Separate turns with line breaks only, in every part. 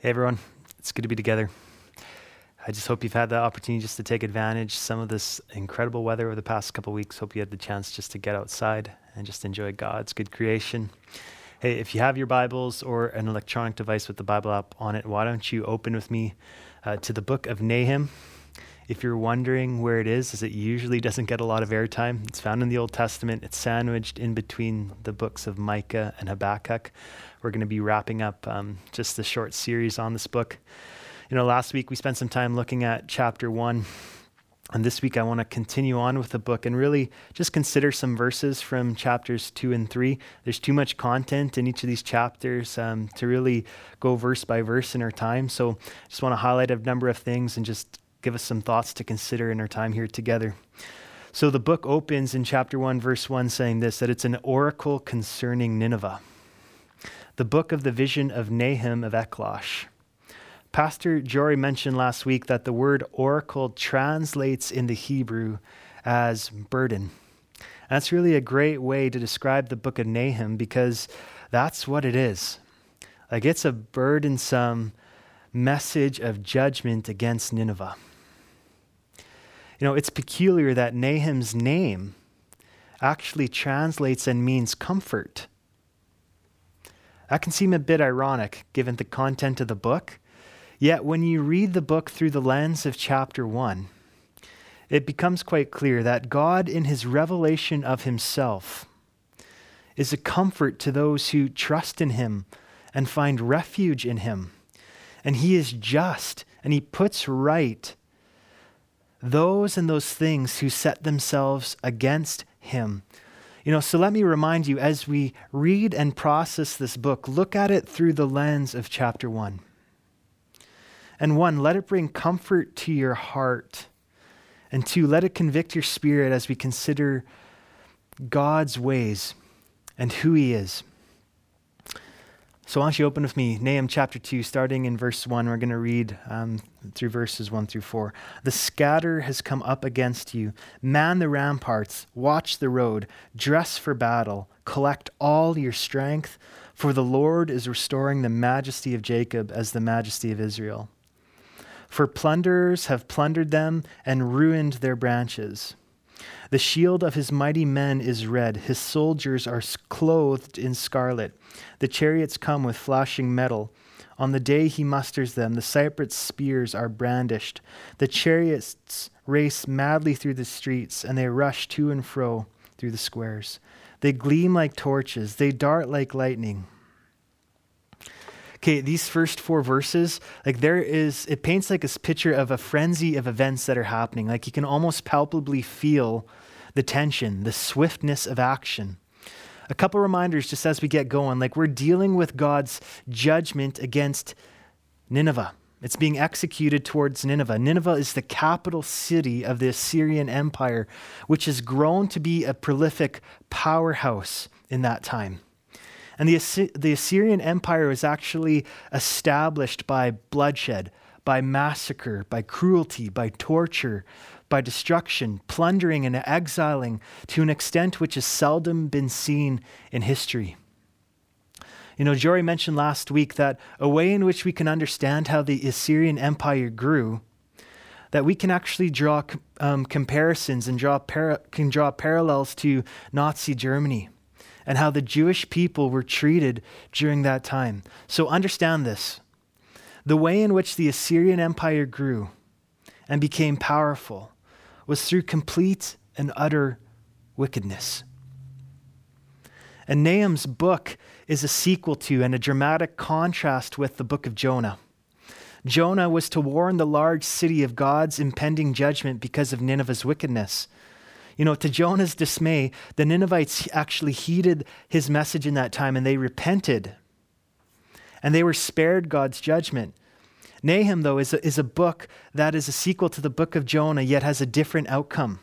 Hey everyone, it's good to be together. I just hope you've had the opportunity just to take advantage some of this incredible weather over the past couple weeks. Hope you had the chance just to get outside and just enjoy God's good creation. Hey, if you have your Bibles or an electronic device with the Bible app on it, why don't you open with me uh, to the book of Nahum? If you're wondering where it is, as it usually doesn't get a lot of airtime, it's found in the Old Testament. It's sandwiched in between the books of Micah and Habakkuk. We're going to be wrapping up um, just the short series on this book. You know, last week we spent some time looking at chapter one. And this week I want to continue on with the book and really just consider some verses from chapters two and three. There's too much content in each of these chapters um, to really go verse by verse in our time. So I just want to highlight a number of things and just give us some thoughts to consider in our time here together. So the book opens in chapter 1, verse 1, saying this that it's an oracle concerning Nineveh, the book of the vision of Nahum of Elkosh. Pastor Jory mentioned last week that the word oracle translates in the Hebrew as burden. That's really a great way to describe the book of Nahum because that's what it is. Like it's a burdensome message of judgment against Nineveh. You know, it's peculiar that Nahum's name actually translates and means comfort. That can seem a bit ironic given the content of the book. Yet, when you read the book through the lens of chapter 1, it becomes quite clear that God, in his revelation of himself, is a comfort to those who trust in him and find refuge in him. And he is just, and he puts right those and those things who set themselves against him. You know, so let me remind you as we read and process this book, look at it through the lens of chapter 1. And one, let it bring comfort to your heart. And two, let it convict your spirit as we consider God's ways and who he is. So, why don't you open with me, Nahum chapter 2, starting in verse 1. We're going to read um, through verses 1 through 4. The scatter has come up against you. Man the ramparts, watch the road, dress for battle, collect all your strength, for the Lord is restoring the majesty of Jacob as the majesty of Israel. For plunderers have plundered them and ruined their branches. The shield of his mighty men is red. His soldiers are clothed in scarlet. The chariots come with flashing metal. On the day he musters them, the cypress spears are brandished. The chariots race madly through the streets, and they rush to and fro through the squares. They gleam like torches, they dart like lightning. Okay, these first four verses, like there is, it paints like a picture of a frenzy of events that are happening. Like you can almost palpably feel the tension, the swiftness of action. A couple reminders just as we get going. Like we're dealing with God's judgment against Nineveh. It's being executed towards Nineveh. Nineveh is the capital city of the Assyrian Empire, which has grown to be a prolific powerhouse in that time. And the, the Assyrian Empire was actually established by bloodshed, by massacre, by cruelty, by torture, by destruction, plundering, and exiling to an extent which has seldom been seen in history. You know, Jory mentioned last week that a way in which we can understand how the Assyrian Empire grew, that we can actually draw um, comparisons and draw para- can draw parallels to Nazi Germany and how the Jewish people were treated during that time. So understand this. The way in which the Assyrian Empire grew and became powerful was through complete and utter wickedness. And Nahum's book is a sequel to and a dramatic contrast with the book of Jonah. Jonah was to warn the large city of God's impending judgment because of Nineveh's wickedness. You know, to Jonah's dismay, the Ninevites actually heeded his message in that time and they repented. And they were spared God's judgment. Nahum, though, is a, is a book that is a sequel to the book of Jonah, yet has a different outcome.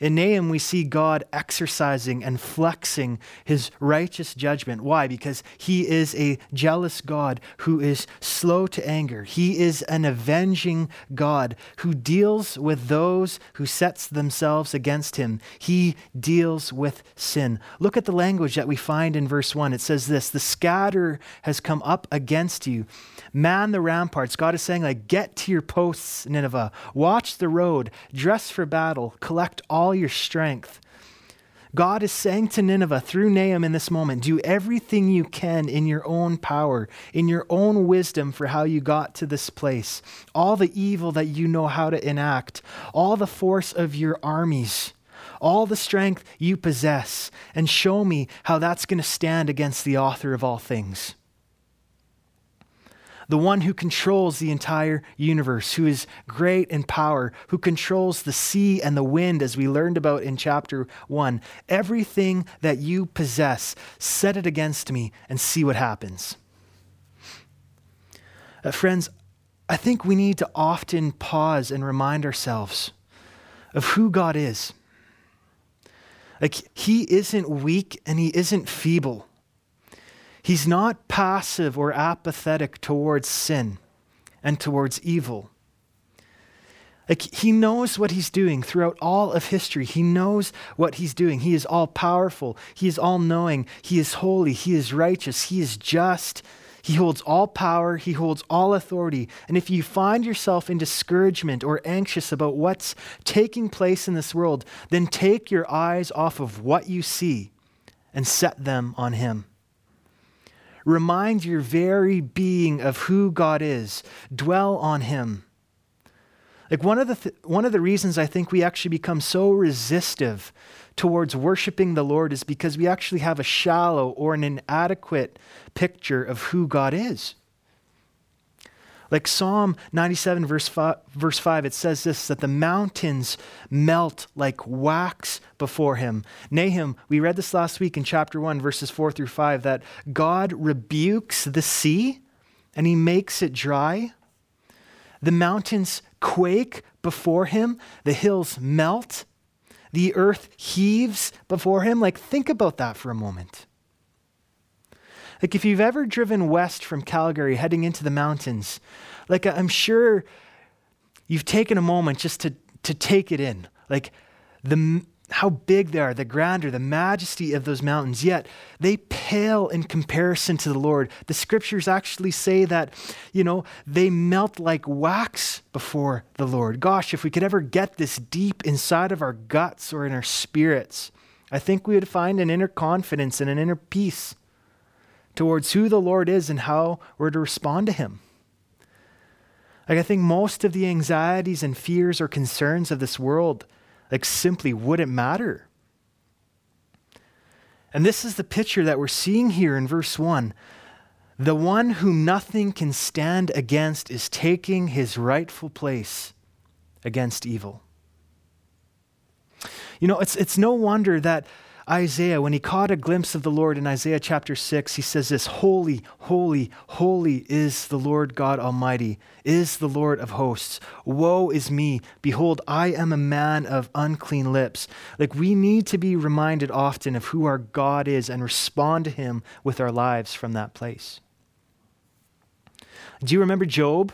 In Nahum, we see God exercising and flexing his righteous judgment. Why? Because he is a jealous God who is slow to anger. He is an avenging God who deals with those who sets themselves against him. He deals with sin. Look at the language that we find in verse 1. It says this, "The scatter has come up against you. Man the ramparts." God is saying like, "Get to your posts, Nineveh. Watch the road, dress for battle, collect all all your strength. God is saying to Nineveh through Nahum in this moment do everything you can in your own power, in your own wisdom for how you got to this place, all the evil that you know how to enact, all the force of your armies, all the strength you possess, and show me how that's going to stand against the author of all things the one who controls the entire universe, who is great in power, who controls the sea and the wind, as we learned about in chapter 1. Everything that you possess, set it against me and see what happens. Uh, friends, I think we need to often pause and remind ourselves of who God is. Like, He isn't weak and He isn't feeble. He's not passive or apathetic towards sin and towards evil. Like he knows what he's doing throughout all of history. He knows what he's doing. He is all powerful. He is all knowing. He is holy. He is righteous. He is just. He holds all power. He holds all authority. And if you find yourself in discouragement or anxious about what's taking place in this world, then take your eyes off of what you see and set them on him. Remind your very being of who God is. Dwell on Him. Like one of the th- one of the reasons I think we actually become so resistive towards worshiping the Lord is because we actually have a shallow or an inadequate picture of who God is. Like Psalm 97, verse 5, verse 5, it says this that the mountains melt like wax before him. Nahum, we read this last week in chapter 1, verses 4 through 5, that God rebukes the sea and he makes it dry. The mountains quake before him, the hills melt, the earth heaves before him. Like, think about that for a moment. Like, if you've ever driven west from Calgary heading into the mountains, like, I'm sure you've taken a moment just to, to take it in. Like, the, how big they are, the grandeur, the majesty of those mountains, yet they pale in comparison to the Lord. The scriptures actually say that, you know, they melt like wax before the Lord. Gosh, if we could ever get this deep inside of our guts or in our spirits, I think we would find an inner confidence and an inner peace towards who the Lord is and how we're to respond to Him. Like, I think most of the anxieties and fears or concerns of this world, like, simply wouldn't matter. And this is the picture that we're seeing here in verse 1. The one whom nothing can stand against is taking his rightful place against evil. You know, it's, it's no wonder that Isaiah, when he caught a glimpse of the Lord in Isaiah chapter 6, he says this Holy, holy, holy is the Lord God Almighty, is the Lord of hosts. Woe is me. Behold, I am a man of unclean lips. Like we need to be reminded often of who our God is and respond to him with our lives from that place. Do you remember Job?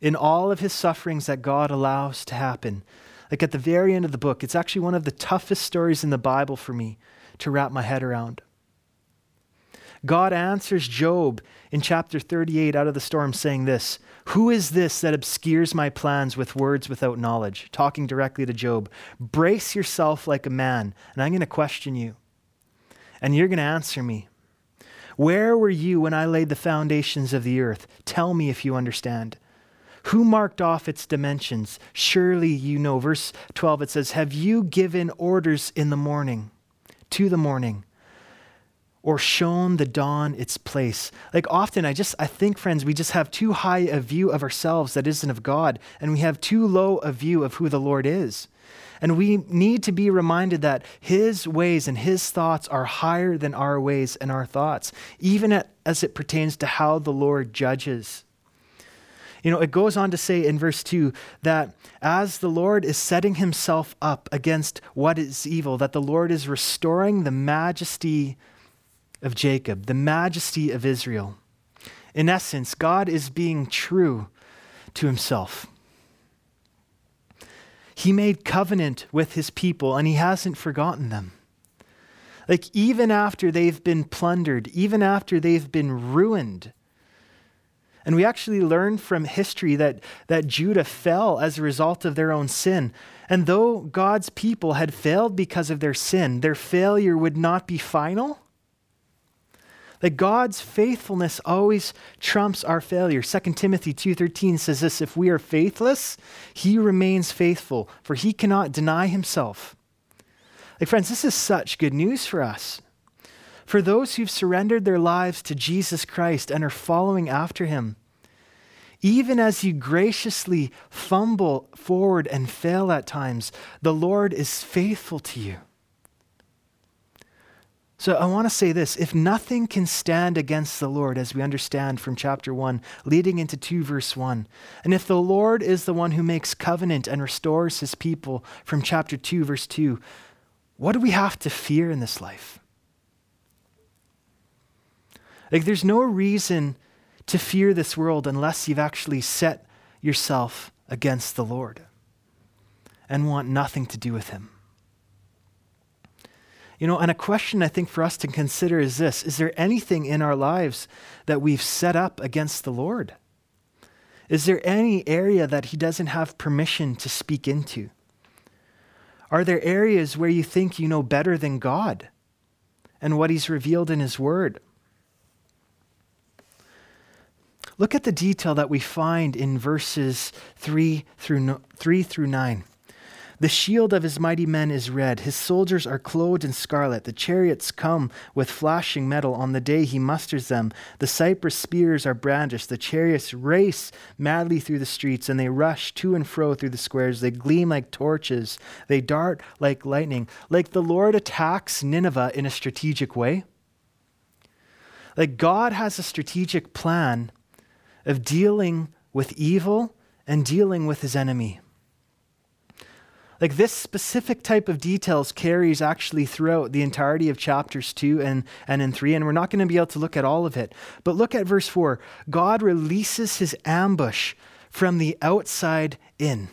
In all of his sufferings that God allows to happen, like at the very end of the book, it's actually one of the toughest stories in the Bible for me to wrap my head around. God answers Job in chapter 38 out of the storm, saying this Who is this that obscures my plans with words without knowledge? Talking directly to Job. Brace yourself like a man, and I'm going to question you. And you're going to answer me. Where were you when I laid the foundations of the earth? Tell me if you understand. Who marked off its dimensions? Surely you know. Verse 12, it says, Have you given orders in the morning, to the morning, or shown the dawn its place? Like often, I just, I think, friends, we just have too high a view of ourselves that isn't of God, and we have too low a view of who the Lord is. And we need to be reminded that His ways and His thoughts are higher than our ways and our thoughts, even as it pertains to how the Lord judges. You know, it goes on to say in verse 2 that as the Lord is setting himself up against what is evil, that the Lord is restoring the majesty of Jacob, the majesty of Israel. In essence, God is being true to himself. He made covenant with his people and he hasn't forgotten them. Like, even after they've been plundered, even after they've been ruined, and we actually learn from history that, that Judah fell as a result of their own sin. And though God's people had failed because of their sin, their failure would not be final. That God's faithfulness always trumps our failure. 2 Timothy 2:13 says this, if we are faithless, he remains faithful, for he cannot deny himself. Like friends, this is such good news for us. For those who've surrendered their lives to Jesus Christ and are following after him, even as you graciously fumble forward and fail at times, the Lord is faithful to you. So I want to say this if nothing can stand against the Lord, as we understand from chapter 1, leading into 2, verse 1, and if the Lord is the one who makes covenant and restores his people from chapter 2, verse 2, what do we have to fear in this life? Like, there's no reason to fear this world unless you've actually set yourself against the Lord and want nothing to do with Him. You know, and a question I think for us to consider is this Is there anything in our lives that we've set up against the Lord? Is there any area that He doesn't have permission to speak into? Are there areas where you think you know better than God and what He's revealed in His Word? Look at the detail that we find in verses 3 through, no, 3 through 9. The shield of his mighty men is red. His soldiers are clothed in scarlet. The chariots come with flashing metal on the day he musters them. The cypress spears are brandished. The chariots race madly through the streets, and they rush to and fro through the squares. They gleam like torches. They dart like lightning. Like the Lord attacks Nineveh in a strategic way. Like God has a strategic plan of dealing with evil and dealing with his enemy. Like this specific type of details carries actually throughout the entirety of chapters 2 and, and in 3, and we're not going to be able to look at all of it. But look at verse 4 God releases his ambush from the outside in.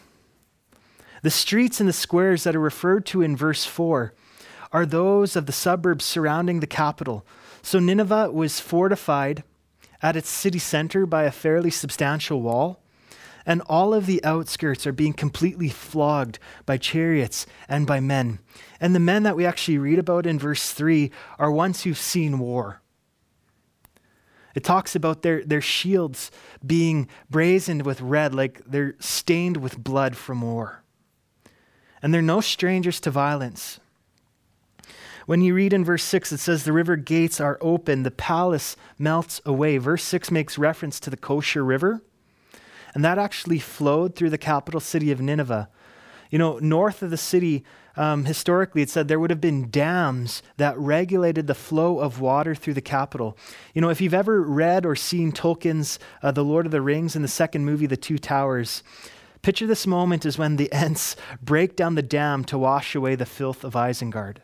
The streets and the squares that are referred to in verse 4 are those of the suburbs surrounding the capital. So Nineveh was fortified at its city center by a fairly substantial wall. And all of the outskirts are being completely flogged by chariots and by men. And the men that we actually read about in verse 3 are ones who've seen war. It talks about their, their shields being brazened with red, like they're stained with blood from war. And they're no strangers to violence. When you read in verse 6, it says, The river gates are open, the palace melts away. Verse 6 makes reference to the Khosr River, and that actually flowed through the capital city of Nineveh. You know, north of the city, um, historically, it said there would have been dams that regulated the flow of water through the capital. You know, if you've ever read or seen Tolkien's uh, The Lord of the Rings in the second movie, The Two Towers, picture this moment as when the Ents break down the dam to wash away the filth of Isengard.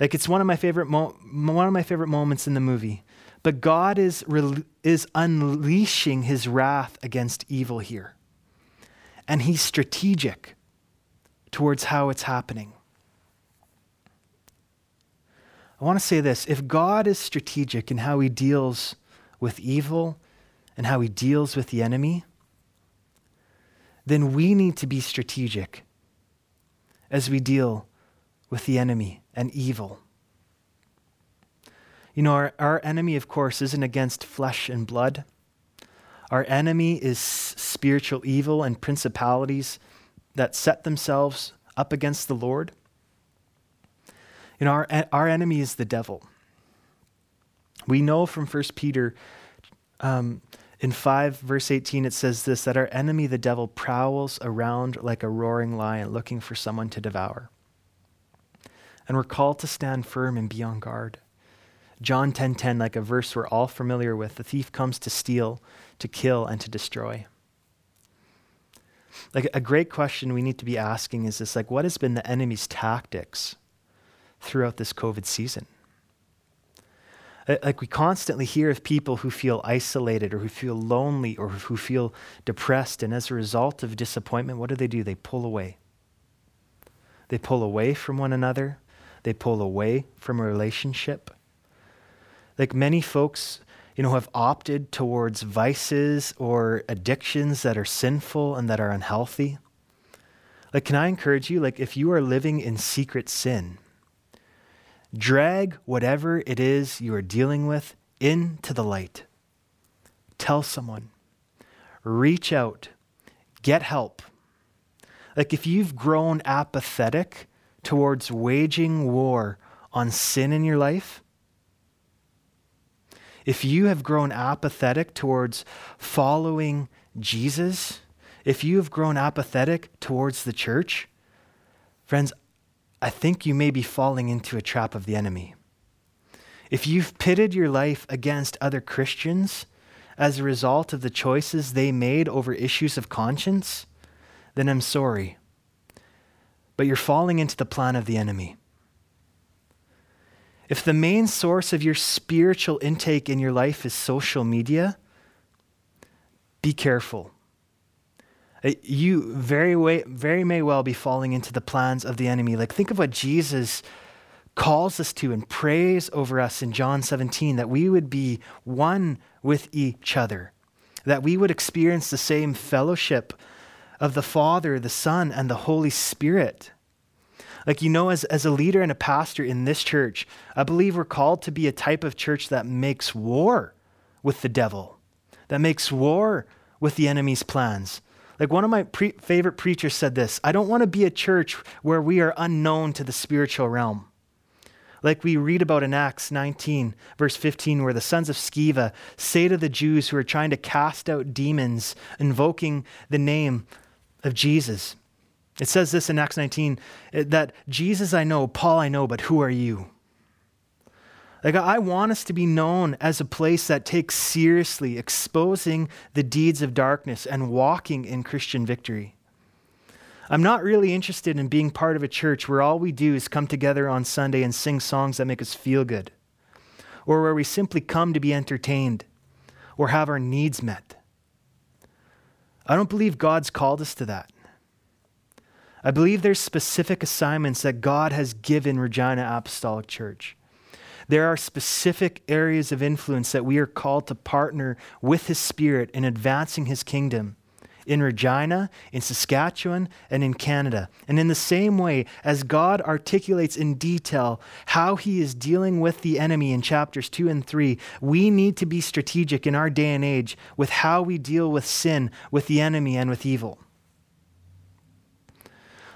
Like it's one of my favorite mo- one of my favorite moments in the movie. But God is re- is unleashing his wrath against evil here. And he's strategic towards how it's happening. I want to say this, if God is strategic in how he deals with evil and how he deals with the enemy, then we need to be strategic as we deal with the enemy and evil. You know, our, our enemy, of course, isn't against flesh and blood. Our enemy is spiritual evil and principalities that set themselves up against the Lord. You know, our, our enemy is the devil. We know from 1 Peter um, in 5, verse 18, it says this that our enemy, the devil, prowls around like a roaring lion looking for someone to devour and we're called to stand firm and be on guard. John 10:10 10, 10, like a verse we're all familiar with, the thief comes to steal, to kill and to destroy. Like a great question we need to be asking is this like what has been the enemy's tactics throughout this COVID season? Uh, like we constantly hear of people who feel isolated or who feel lonely or who feel depressed. And as a result of disappointment, what do they do? They pull away. They pull away from one another, they pull away from a relationship. Like many folks, you know, have opted towards vices or addictions that are sinful and that are unhealthy. Like, can I encourage you, like, if you are living in secret sin, Drag whatever it is you are dealing with into the light. Tell someone. Reach out. Get help. Like if you've grown apathetic towards waging war on sin in your life, if you have grown apathetic towards following Jesus, if you have grown apathetic towards the church, friends, I think you may be falling into a trap of the enemy. If you've pitted your life against other Christians as a result of the choices they made over issues of conscience, then I'm sorry. But you're falling into the plan of the enemy. If the main source of your spiritual intake in your life is social media, be careful. Uh, you very, way, very may well be falling into the plans of the enemy. Like, think of what Jesus calls us to and prays over us in John 17 that we would be one with each other, that we would experience the same fellowship of the Father, the Son, and the Holy Spirit. Like, you know, as, as a leader and a pastor in this church, I believe we're called to be a type of church that makes war with the devil, that makes war with the enemy's plans like one of my pre- favorite preachers said this I don't want to be a church where we are unknown to the spiritual realm. Like we read about in Acts 19, verse 15, where the sons of Sceva say to the Jews who are trying to cast out demons, invoking the name of Jesus. It says this in Acts 19 eh, that Jesus I know, Paul I know, but who are you? Like, I want us to be known as a place that takes seriously exposing the deeds of darkness and walking in Christian victory. I'm not really interested in being part of a church where all we do is come together on Sunday and sing songs that make us feel good, or where we simply come to be entertained or have our needs met. I don't believe God's called us to that. I believe there's specific assignments that God has given Regina Apostolic Church. There are specific areas of influence that we are called to partner with His Spirit in advancing His kingdom in Regina, in Saskatchewan, and in Canada. And in the same way, as God articulates in detail how he is dealing with the enemy in chapters 2 and 3, we need to be strategic in our day and age with how we deal with sin, with the enemy, and with evil.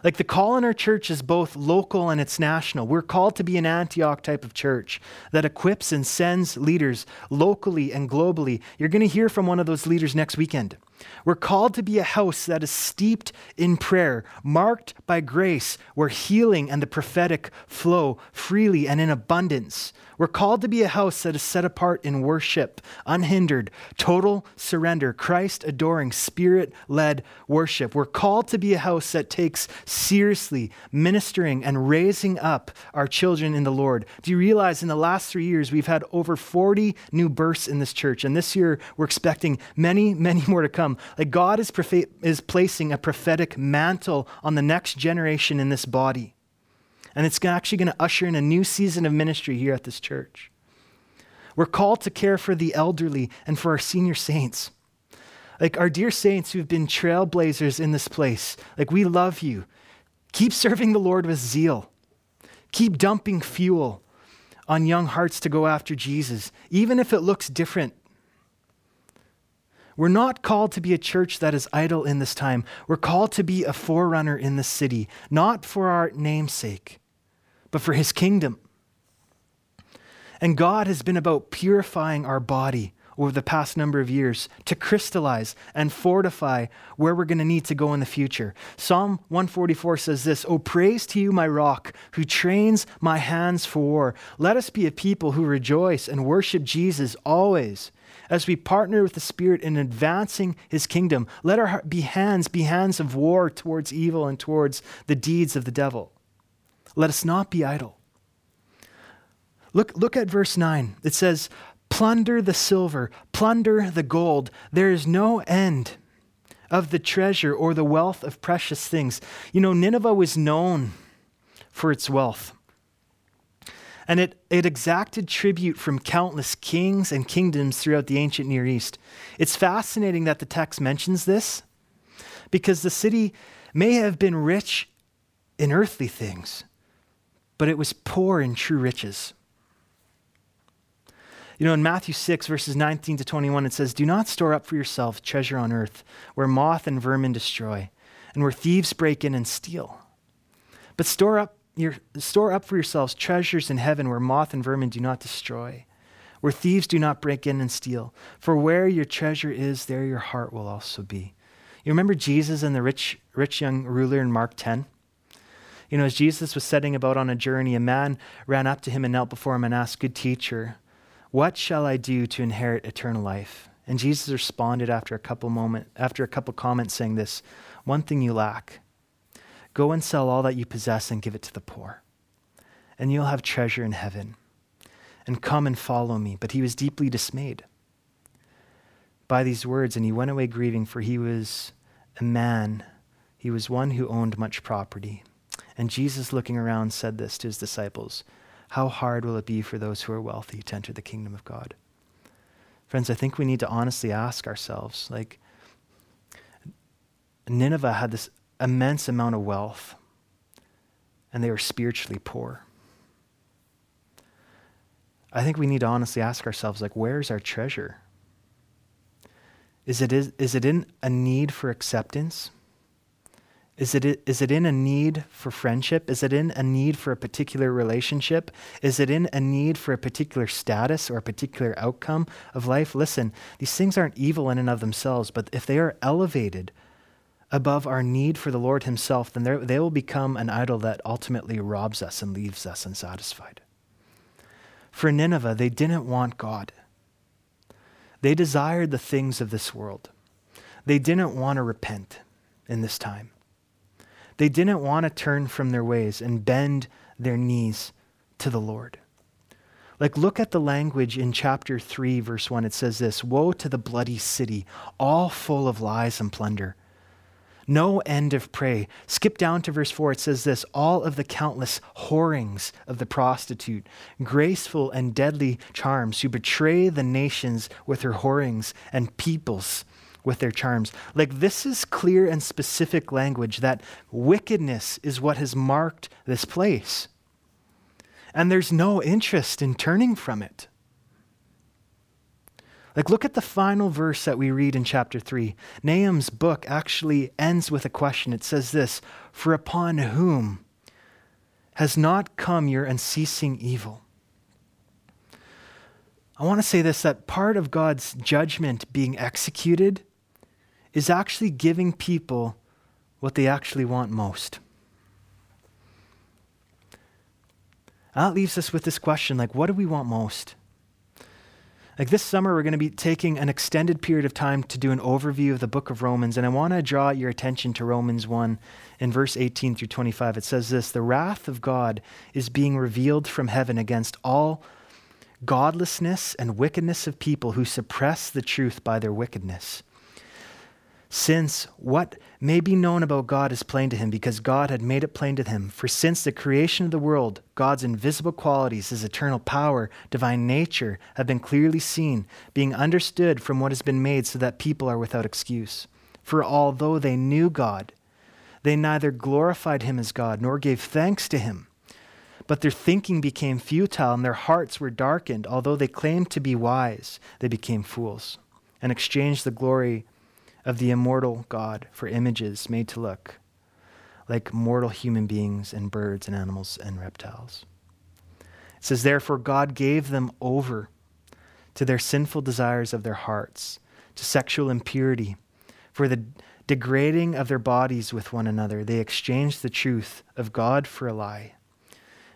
Like the call in our church is both local and it's national. We're called to be an Antioch type of church that equips and sends leaders locally and globally. You're going to hear from one of those leaders next weekend. We're called to be a house that is steeped in prayer, marked by grace, where healing and the prophetic flow freely and in abundance. We're called to be a house that is set apart in worship, unhindered, total surrender, Christ adoring, spirit led worship. We're called to be a house that takes seriously ministering and raising up our children in the Lord. Do you realize in the last three years we've had over 40 new births in this church? And this year we're expecting many, many more to come. Like God is, is placing a prophetic mantle on the next generation in this body. And it's actually going to usher in a new season of ministry here at this church. We're called to care for the elderly and for our senior saints. Like our dear saints who've been trailblazers in this place, like we love you. Keep serving the Lord with zeal. Keep dumping fuel on young hearts to go after Jesus, even if it looks different. We're not called to be a church that is idle in this time. We're called to be a forerunner in the city, not for our namesake, but for his kingdom. And God has been about purifying our body over the past number of years to crystallize and fortify where we're going to need to go in the future. Psalm 144 says this Oh, praise to you, my rock, who trains my hands for war. Let us be a people who rejoice and worship Jesus always. As we partner with the Spirit in advancing his kingdom, let our be hands be hands of war towards evil and towards the deeds of the devil. Let us not be idle. Look, look at verse 9. It says, Plunder the silver, plunder the gold. There is no end of the treasure or the wealth of precious things. You know, Nineveh was known for its wealth. And it, it exacted tribute from countless kings and kingdoms throughout the ancient Near East. It's fascinating that the text mentions this because the city may have been rich in earthly things, but it was poor in true riches. You know, in Matthew 6, verses 19 to 21, it says, Do not store up for yourself treasure on earth, where moth and vermin destroy, and where thieves break in and steal. But store up, your, store up for yourselves treasures in heaven, where moth and vermin do not destroy, where thieves do not break in and steal. For where your treasure is, there your heart will also be. You remember Jesus and the rich, rich young ruler in Mark 10? You know, as Jesus was setting about on a journey, a man ran up to him and knelt before him and asked, Good teacher, what shall I do to inherit eternal life? And Jesus responded after a couple moment after a couple comments saying this, one thing you lack. Go and sell all that you possess and give it to the poor, and you'll have treasure in heaven. And come and follow me. But he was deeply dismayed by these words, and he went away grieving, for he was a man, he was one who owned much property. And Jesus, looking around, said this to his disciples how hard will it be for those who are wealthy to enter the kingdom of God? Friends, I think we need to honestly ask ourselves like, Nineveh had this immense amount of wealth, and they were spiritually poor. I think we need to honestly ask ourselves, like, where's our treasure? Is it, is, is it in a need for acceptance? Is it, is it in a need for friendship? Is it in a need for a particular relationship? Is it in a need for a particular status or a particular outcome of life? Listen, these things aren't evil in and of themselves, but if they are elevated above our need for the Lord Himself, then they will become an idol that ultimately robs us and leaves us unsatisfied. For Nineveh, they didn't want God, they desired the things of this world. They didn't want to repent in this time. They didn't want to turn from their ways and bend their knees to the Lord. Like, look at the language in chapter 3, verse 1. It says this Woe to the bloody city, all full of lies and plunder. No end of prey. Skip down to verse 4. It says this All of the countless whorings of the prostitute, graceful and deadly charms, who betray the nations with her whorings and peoples with their charms. Like, this is clear and specific language that wickedness is what has marked this place. And there's no interest in turning from it. Like, look at the final verse that we read in chapter 3. Nahum's book actually ends with a question. It says this For upon whom has not come your unceasing evil? I want to say this that part of God's judgment being executed is actually giving people what they actually want most. That leaves us with this question like, what do we want most? Like this summer, we're going to be taking an extended period of time to do an overview of the book of Romans. And I want to draw your attention to Romans 1 in verse 18 through 25. It says this The wrath of God is being revealed from heaven against all godlessness and wickedness of people who suppress the truth by their wickedness since what may be known about God is plain to him, because God had made it plain to him. For since the creation of the world, God's invisible qualities, his eternal power, divine nature, have been clearly seen, being understood from what has been made, so that people are without excuse. For although they knew God, they neither glorified him as God nor gave thanks to him. But their thinking became futile, and their hearts were darkened. Although they claimed to be wise, they became fools and exchanged the glory of the immortal God for images made to look like mortal human beings and birds and animals and reptiles. It says, Therefore, God gave them over to their sinful desires of their hearts, to sexual impurity, for the degrading of their bodies with one another. They exchanged the truth of God for a lie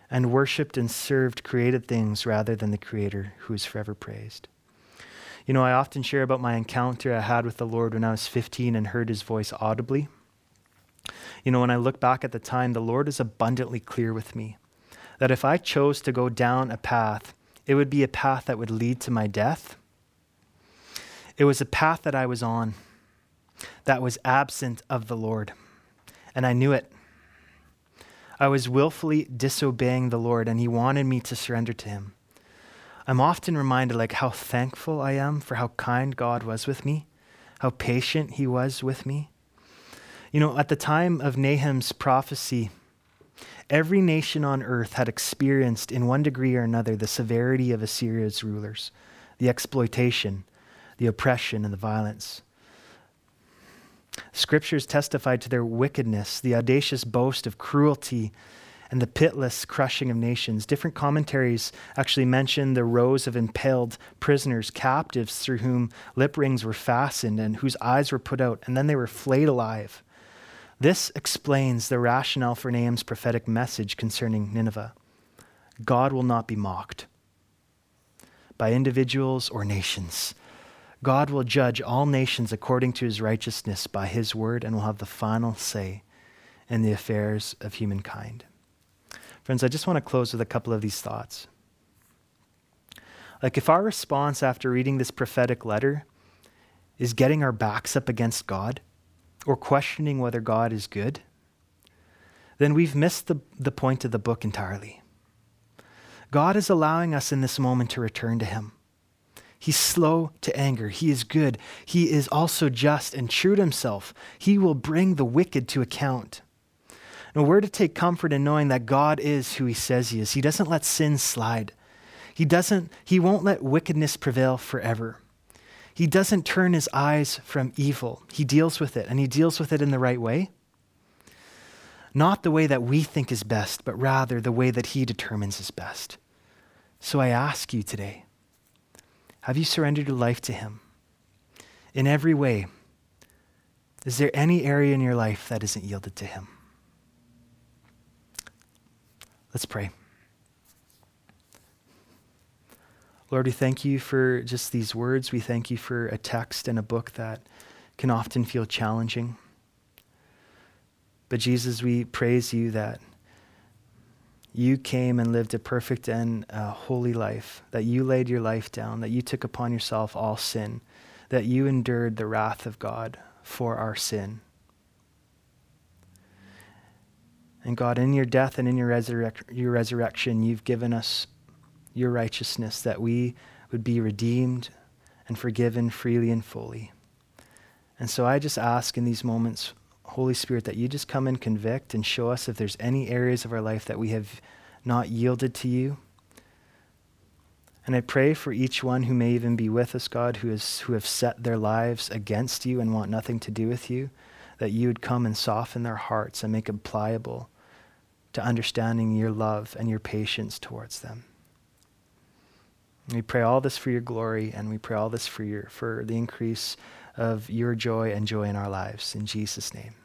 and worshiped and served created things rather than the Creator who is forever praised. You know, I often share about my encounter I had with the Lord when I was 15 and heard his voice audibly. You know, when I look back at the time, the Lord is abundantly clear with me that if I chose to go down a path, it would be a path that would lead to my death. It was a path that I was on that was absent of the Lord, and I knew it. I was willfully disobeying the Lord, and He wanted me to surrender to Him. I'm often reminded like how thankful I am for how kind God was with me, how patient He was with me. You know, at the time of Nahum's prophecy, every nation on earth had experienced, in one degree or another, the severity of Assyria's rulers, the exploitation, the oppression, and the violence. Scriptures testified to their wickedness, the audacious boast of cruelty, and the pitiless crushing of nations. Different commentaries actually mention the rows of impaled prisoners, captives through whom lip rings were fastened and whose eyes were put out, and then they were flayed alive. This explains the rationale for Nahum's prophetic message concerning Nineveh. God will not be mocked by individuals or nations. God will judge all nations according to his righteousness by his word and will have the final say in the affairs of humankind. Friends, I just want to close with a couple of these thoughts. Like, if our response after reading this prophetic letter is getting our backs up against God or questioning whether God is good, then we've missed the, the point of the book entirely. God is allowing us in this moment to return to Him. He's slow to anger. He is good. He is also just and true to himself. He will bring the wicked to account. And we're to take comfort in knowing that God is who he says he is. He doesn't let sin slide. He doesn't he won't let wickedness prevail forever. He doesn't turn his eyes from evil. He deals with it and he deals with it in the right way. Not the way that we think is best, but rather the way that he determines is best. So I ask you today, have you surrendered your life to Him? In every way, is there any area in your life that isn't yielded to Him? Let's pray. Lord, we thank you for just these words. We thank you for a text and a book that can often feel challenging. But Jesus, we praise you that you came and lived a perfect and holy life, that you laid your life down, that you took upon yourself all sin, that you endured the wrath of God for our sin. And God, in your death and in your, resurrec- your resurrection, you've given us your righteousness, that we would be redeemed and forgiven freely and fully. And so I just ask in these moments Holy Spirit, that you just come and convict and show us if there's any areas of our life that we have not yielded to you. And I pray for each one who may even be with us, God, who, is, who have set their lives against you and want nothing to do with you, that you would come and soften their hearts and make them pliable to understanding your love and your patience towards them. We pray all this for your glory, and we pray all this for, your, for the increase of your joy and joy in our lives. In Jesus' name.